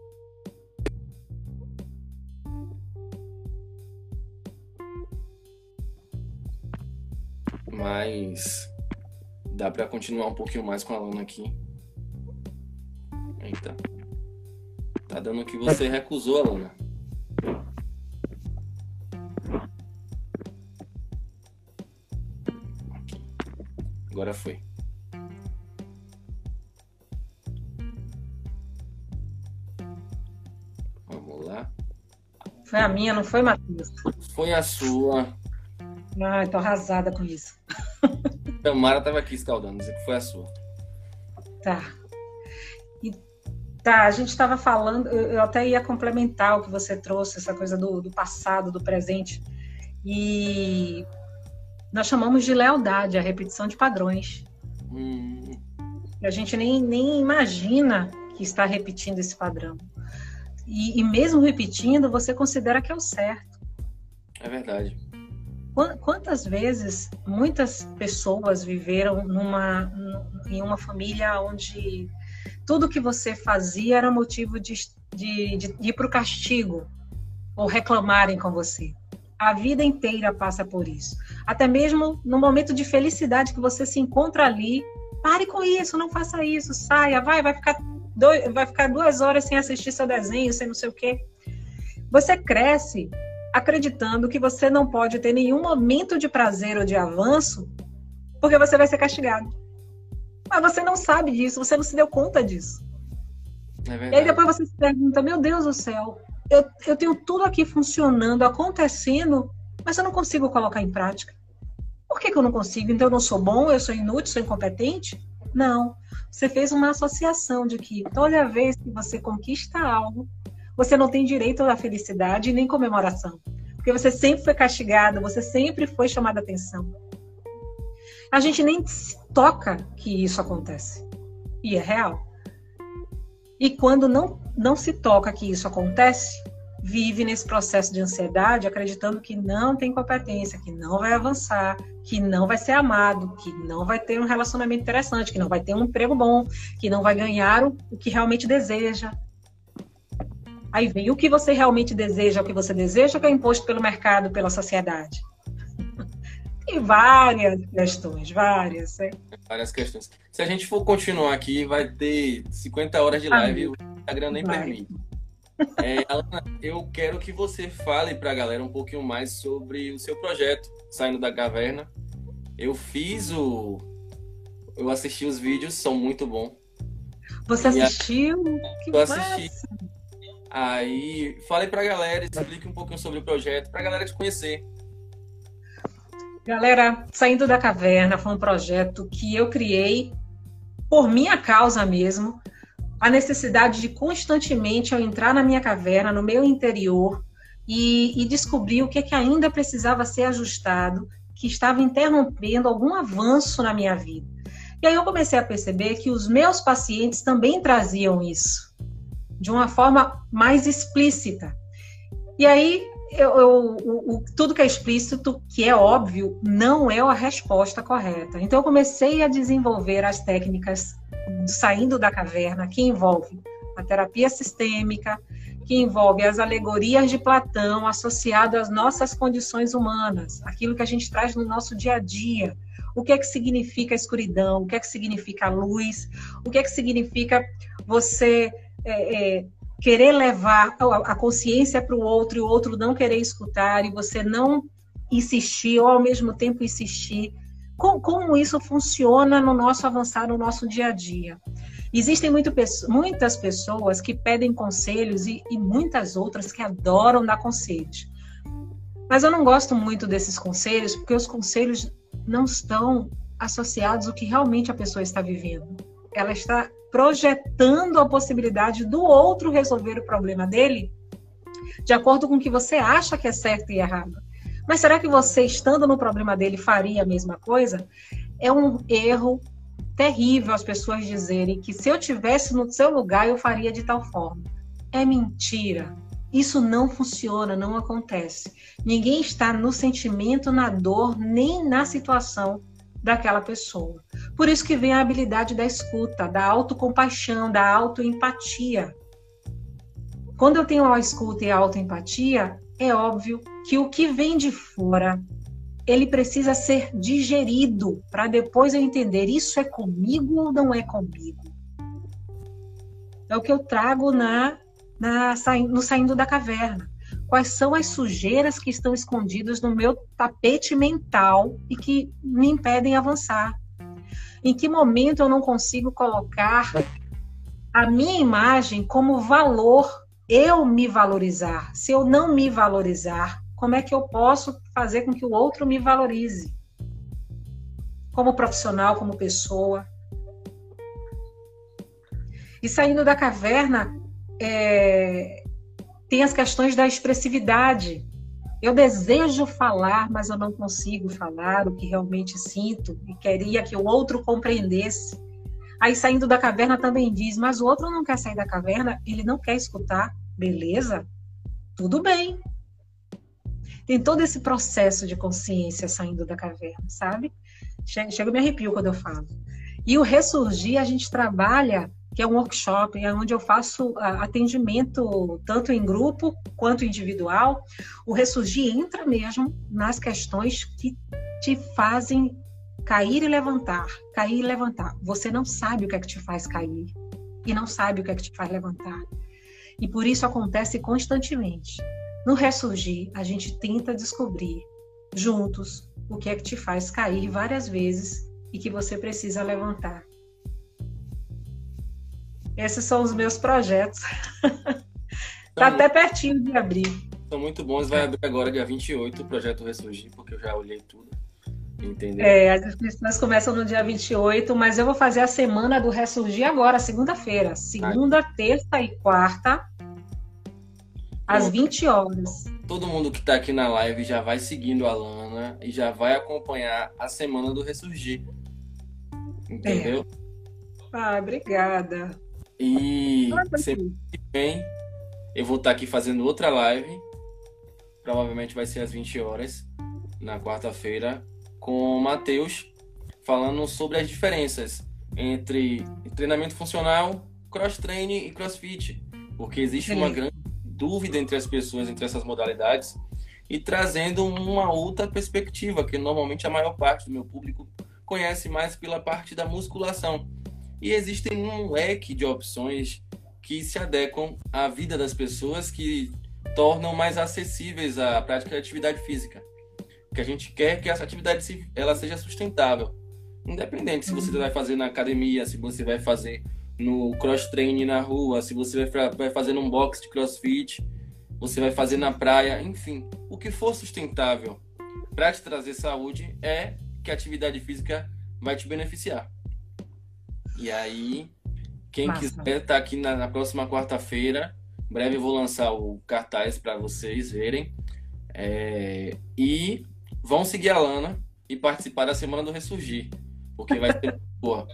Mas dá para continuar um pouquinho mais com a Lana aqui. Eita. Tá dando que você recusou, Alana. Agora foi. Vamos lá. Foi a minha, não foi, Matheus? Foi a sua. Ai, tô arrasada com isso. [laughs] Tamara tava aqui escaldando, dizer que foi a sua. Tá. E, tá, a gente estava falando, eu até ia complementar o que você trouxe, essa coisa do, do passado, do presente. E nós chamamos de lealdade, a repetição de padrões. Hum. A gente nem, nem imagina que está repetindo esse padrão. E, e mesmo repetindo, você considera que é o certo. É verdade. Quantas vezes muitas pessoas viveram numa, em uma família onde tudo que você fazia era motivo de, de, de ir para o castigo ou reclamarem com você? A vida inteira passa por isso. Até mesmo no momento de felicidade que você se encontra ali, pare com isso, não faça isso, saia, vai, vai ficar, dois, vai ficar duas horas sem assistir seu desenho, sem não sei o quê. Você cresce acreditando que você não pode ter nenhum momento de prazer ou de avanço, porque você vai ser castigado. Mas você não sabe disso, você não se deu conta disso. É e aí depois você se pergunta: meu Deus do céu, eu, eu tenho tudo aqui funcionando, acontecendo, mas eu não consigo colocar em prática. Por que, que eu não consigo? Então eu não sou bom, eu sou inútil, sou incompetente? Não. Você fez uma associação de que toda vez que você conquista algo, você não tem direito à felicidade nem comemoração. Porque você sempre foi castigado, você sempre foi chamado a atenção. A gente nem toca que isso acontece. E é real. E quando não, não se toca que isso acontece, vive nesse processo de ansiedade, acreditando que não tem competência, que não vai avançar, que não vai ser amado, que não vai ter um relacionamento interessante, que não vai ter um emprego bom, que não vai ganhar o, o que realmente deseja, Aí vem o que você realmente deseja, o que você deseja, que é imposto pelo mercado, pela sociedade. Tem várias questões, várias. Né? Várias questões. Se a gente for continuar aqui, vai ter 50 horas de live, o Instagram nem vai. permite. É, Alana, eu quero que você fale para a galera um pouquinho mais sobre o seu projeto, Saindo da Caverna. Eu fiz o. Eu assisti os vídeos, são muito bons. Você assistiu? A... Que eu assisti. Massa. Aí, fale pra galera, explique um pouquinho sobre o projeto, pra galera te conhecer. Galera, Saindo da Caverna foi um projeto que eu criei por minha causa mesmo. A necessidade de constantemente eu entrar na minha caverna, no meu interior, e, e descobrir o que, é que ainda precisava ser ajustado, que estava interrompendo algum avanço na minha vida. E aí eu comecei a perceber que os meus pacientes também traziam isso de uma forma mais explícita. E aí, eu, eu, o, tudo que é explícito, que é óbvio, não é a resposta correta. Então, eu comecei a desenvolver as técnicas saindo da caverna, que envolve a terapia sistêmica, que envolve as alegorias de Platão associado às nossas condições humanas, aquilo que a gente traz no nosso dia a dia. O que é que significa a escuridão? O que é que significa a luz? O que é que significa você é, é, querer levar a consciência para o outro e o outro não querer escutar e você não insistir ou ao mesmo tempo insistir. como, como isso funciona no nosso avançar, no nosso dia a dia. Existem muito, muitas pessoas que pedem conselhos e, e muitas outras que adoram dar conselhos. Mas eu não gosto muito desses conselhos, porque os conselhos não estão associados ao que realmente a pessoa está vivendo. Ela está projetando a possibilidade do outro resolver o problema dele de acordo com o que você acha que é certo e errado. Mas será que você, estando no problema dele, faria a mesma coisa? É um erro terrível as pessoas dizerem que se eu tivesse no seu lugar eu faria de tal forma. É mentira. Isso não funciona, não acontece. Ninguém está no sentimento, na dor, nem na situação daquela pessoa. Por isso que vem a habilidade da escuta, da autocompaixão, da autoempatia. Quando eu tenho a escuta e a autoempatia, é óbvio que o que vem de fora, ele precisa ser digerido para depois eu entender isso é comigo ou não é comigo. É o que eu trago na, na no saindo da caverna. Quais são as sujeiras que estão escondidas no meu tapete mental e que me impedem avançar? Em que momento eu não consigo colocar a minha imagem como valor eu me valorizar. Se eu não me valorizar, como é que eu posso fazer com que o outro me valorize? Como profissional, como pessoa. E saindo da caverna, é, tem as questões da expressividade. Eu desejo falar, mas eu não consigo falar o que realmente sinto e queria que o outro compreendesse. Aí saindo da caverna também diz, mas o outro não quer sair da caverna, ele não quer escutar, beleza? Tudo bem. Tem todo esse processo de consciência saindo da caverna, sabe? Chega, chega me arrepio quando eu falo. E o ressurgir, a gente trabalha, que é um workshop, é onde eu faço atendimento tanto em grupo quanto individual. O ressurgir entra mesmo nas questões que te fazem cair e levantar, cair e levantar. Você não sabe o que é que te faz cair e não sabe o que é que te faz levantar. E por isso acontece constantemente. No ressurgir, a gente tenta descobrir juntos o que é que te faz cair várias vezes e que você precisa levantar. Esses são os meus projetos. [laughs] tá até pertinho de abrir. São muito bons. Vai abrir agora, dia 28, o projeto Ressurgir, porque eu já olhei tudo. Entendeu? É, as inscrições começam no dia 28, mas eu vou fazer a semana do Ressurgir agora, segunda-feira. Segunda, ah. terça e quarta, às 20 horas. Todo mundo que está aqui na live já vai seguindo a Lana e já vai acompanhar a semana do Ressurgir. Entendeu? É. Ah, obrigada. E ah, semana que vem eu vou estar tá aqui fazendo outra live. Provavelmente vai ser às 20 horas, na quarta-feira, com o Matheus falando sobre as diferenças entre treinamento funcional, cross-training e crossfit. Porque existe uma grande dúvida entre as pessoas entre essas modalidades e trazendo uma outra perspectiva, que normalmente a maior parte do meu público conhece mais pela parte da musculação. E existem um leque de opções que se adequam à vida das pessoas, que tornam mais acessíveis a prática de atividade física que a gente quer que essa atividade ela seja sustentável. Independente se você vai fazer na academia, se você vai fazer no cross training na rua, se você vai fazer num box de crossfit, você vai fazer na praia, enfim, o que for sustentável para te trazer saúde é que a atividade física vai te beneficiar. E aí, quem Massa. quiser estar tá aqui na, na próxima quarta-feira, breve eu vou lançar o cartaz para vocês verem. É, e vão seguir a Lana e participar da Semana do Ressurgir. Porque vai ser, porra,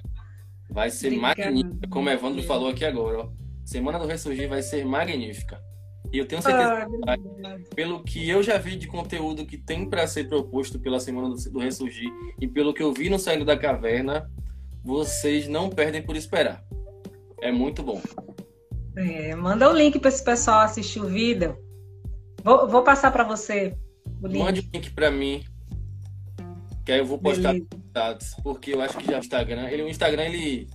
vai ser magnífica, como Evandro falou aqui agora. Ó. Semana do Ressurgir vai ser magnífica. E eu tenho certeza, ah, que, pelo que eu já vi de conteúdo que tem para ser proposto pela Semana do, do Ressurgir e pelo que eu vi no Saindo da Caverna, vocês não perdem por esperar. É muito bom. É, manda o link para esse pessoal assistir o vídeo. Vou, vou passar para você Mande o link para mim. Que aí eu vou postar dados. Porque eu acho que já o Instagram. Ele, o Instagram ele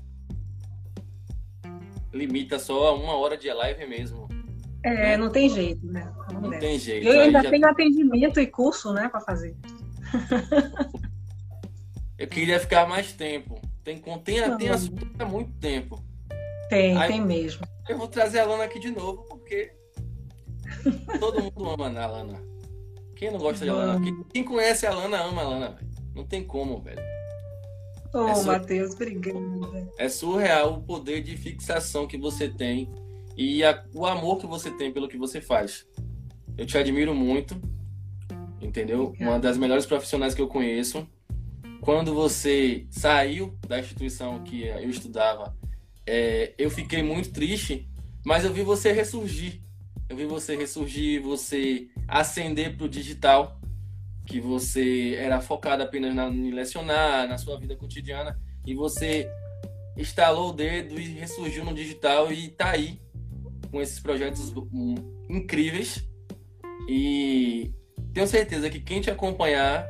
limita só a uma hora de live mesmo. É, né? não tem jeito, né? Não, não tem jeito. Eu ainda já... tenho atendimento e curso, né, para fazer. [laughs] Eu queria ficar mais tempo. Tem, tem, tem assunto há muito tempo. Tem, Aí, tem mesmo. Eu vou trazer a Lana aqui de novo, porque todo mundo ama a Lana. Quem não gosta de Lana? Quem, quem, conhece a Lana ama a Lana, velho. Não tem como, velho. Oh, é Matheus, obrigada. É surreal o poder de fixação que você tem e a, o amor que você tem pelo que você faz. Eu te admiro muito, entendeu? Obrigada. Uma das melhores profissionais que eu conheço quando você saiu da instituição que eu estudava, é, eu fiquei muito triste, mas eu vi você ressurgir. Eu vi você ressurgir, você ascender para o digital, que você era focado apenas na, em lecionar, na sua vida cotidiana, e você estalou o dedo e ressurgiu no digital e está aí com esses projetos hum, incríveis. E tenho certeza que quem te acompanhar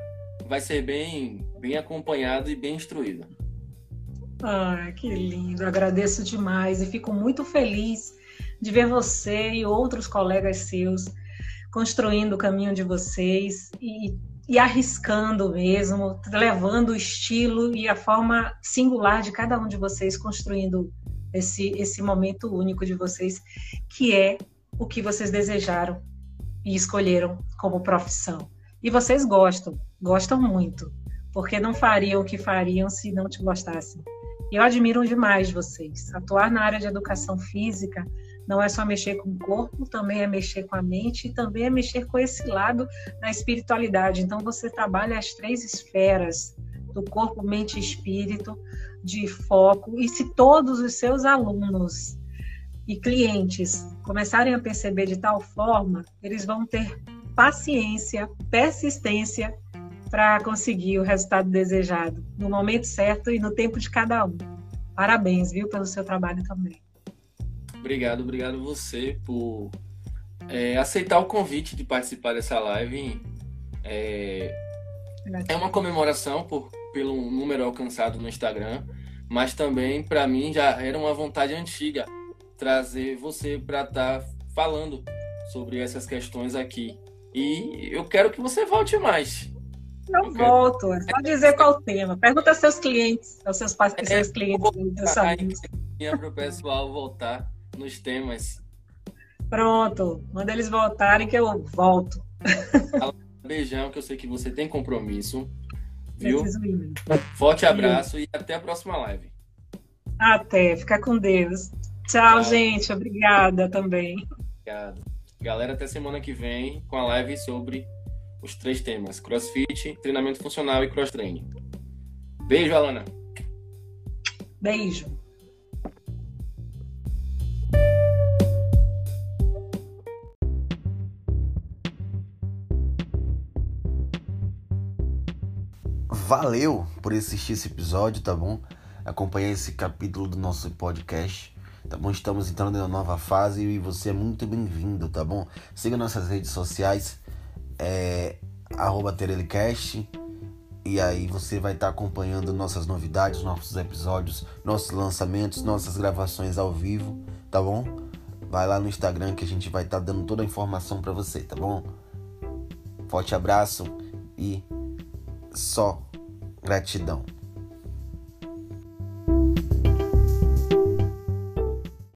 vai ser bem bem acompanhado e bem instruída. Ah, que lindo! Agradeço demais e fico muito feliz de ver você e outros colegas seus construindo o caminho de vocês e, e arriscando mesmo, levando o estilo e a forma singular de cada um de vocês construindo esse, esse momento único de vocês, que é o que vocês desejaram e escolheram como profissão. E vocês gostam, gostam muito porque não fariam o que fariam se não te gostassem. Eu admiro demais vocês. Atuar na área de educação física não é só mexer com o corpo, também é mexer com a mente e também é mexer com esse lado da espiritualidade. Então você trabalha as três esferas do corpo, mente e espírito, de foco. E se todos os seus alunos e clientes começarem a perceber de tal forma, eles vão ter paciência, persistência para conseguir o resultado desejado, no momento certo e no tempo de cada um. Parabéns, viu, pelo seu trabalho também. Obrigado, obrigado você por é, aceitar o convite de participar dessa live. É, é uma comemoração por, pelo número alcançado no Instagram, mas também para mim já era uma vontade antiga trazer você para estar tá falando sobre essas questões aqui. E eu quero que você volte mais. Não volto, é só dizer qual o tema. Pergunta aos seus clientes, aos seus, é, seus clientes. Para o pessoal voltar nos temas. Pronto, manda eles voltarem que eu volto. Beijão, que eu sei que você tem compromisso. Viu? Forte abraço e até a próxima live. Até, fica com Deus. Tchau, Tchau. gente. Obrigada também. Obrigado. Galera, até semana que vem com a live sobre os três temas: CrossFit, treinamento funcional e cross training. Beijo, Alana. Beijo. Valeu por assistir esse episódio, tá bom? Acompanhar esse capítulo do nosso podcast. Tá bom? Estamos entrando em uma nova fase e você é muito bem-vindo, tá bom? Siga nossas redes sociais, é arroba Terelicast. E aí você vai estar tá acompanhando nossas novidades, nossos episódios, nossos lançamentos, nossas gravações ao vivo, tá bom? Vai lá no Instagram que a gente vai estar tá dando toda a informação para você, tá bom? Forte abraço e só gratidão.